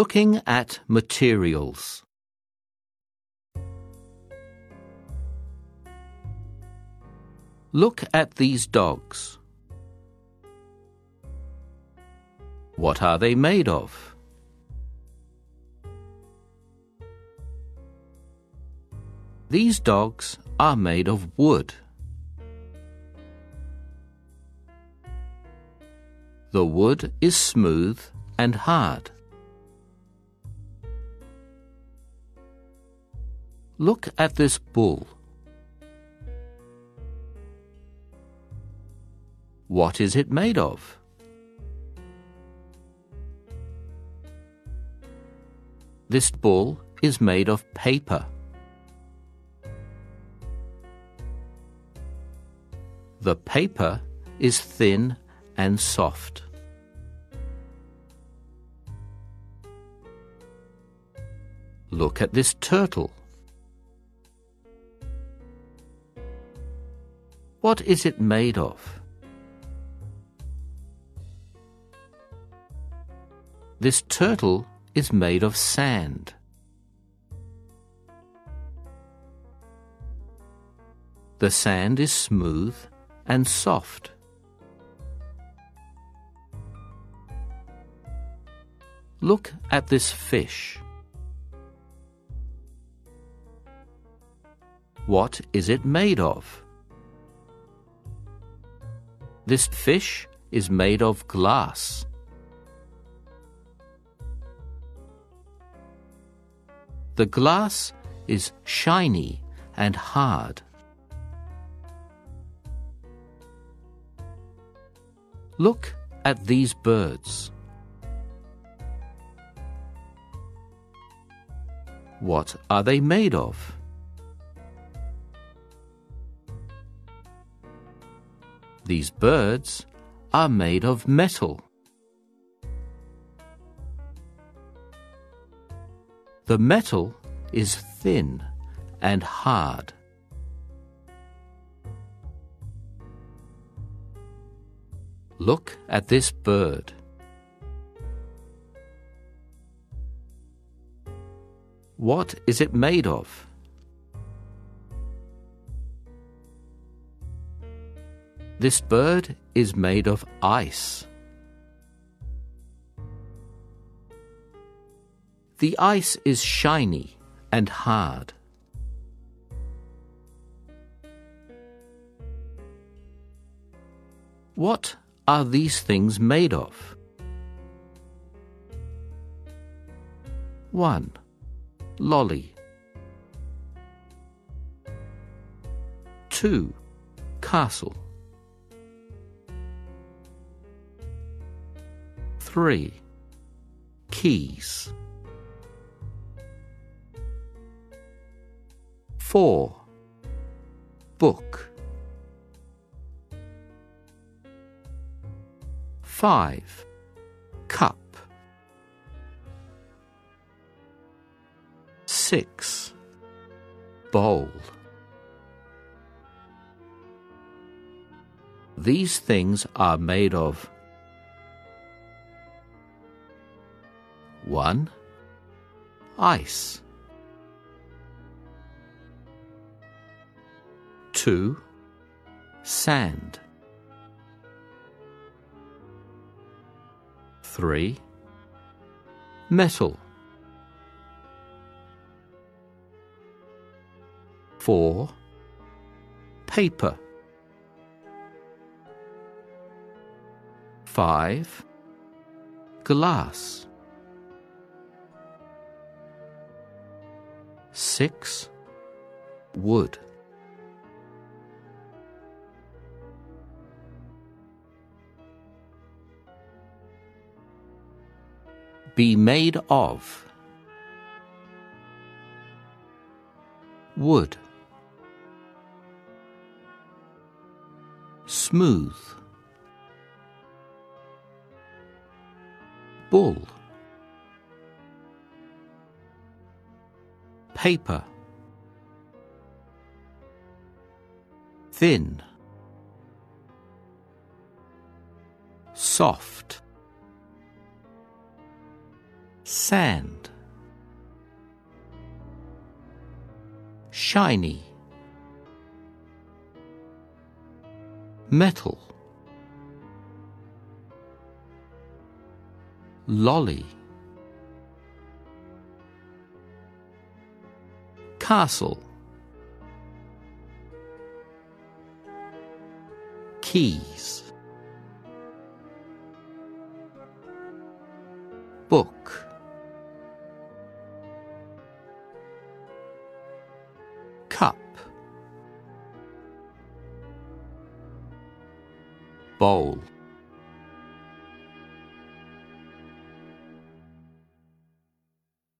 Looking at materials. Look at these dogs. What are they made of? These dogs are made of wood. The wood is smooth and hard. Look at this bull. What is it made of? This bull is made of paper. The paper is thin and soft. Look at this turtle. What is it made of? This turtle is made of sand. The sand is smooth and soft. Look at this fish. What is it made of? This fish is made of glass. The glass is shiny and hard. Look at these birds. What are they made of? These birds are made of metal. The metal is thin and hard. Look at this bird. What is it made of? This bird is made of ice. The ice is shiny and hard. What are these things made of? 1. Lolly 2. Castle 3. Keys 4. Book 5. Cup 6. Bowl These things are made of 1. Ice 2. Sand 3. Metal 4. Paper 5. Glass 6. Wood. Be made of wood. Smooth. Bull paper. Thin. Soft. Sand, shiny, metal, lolly, castle, keys. book. Cup. Bowl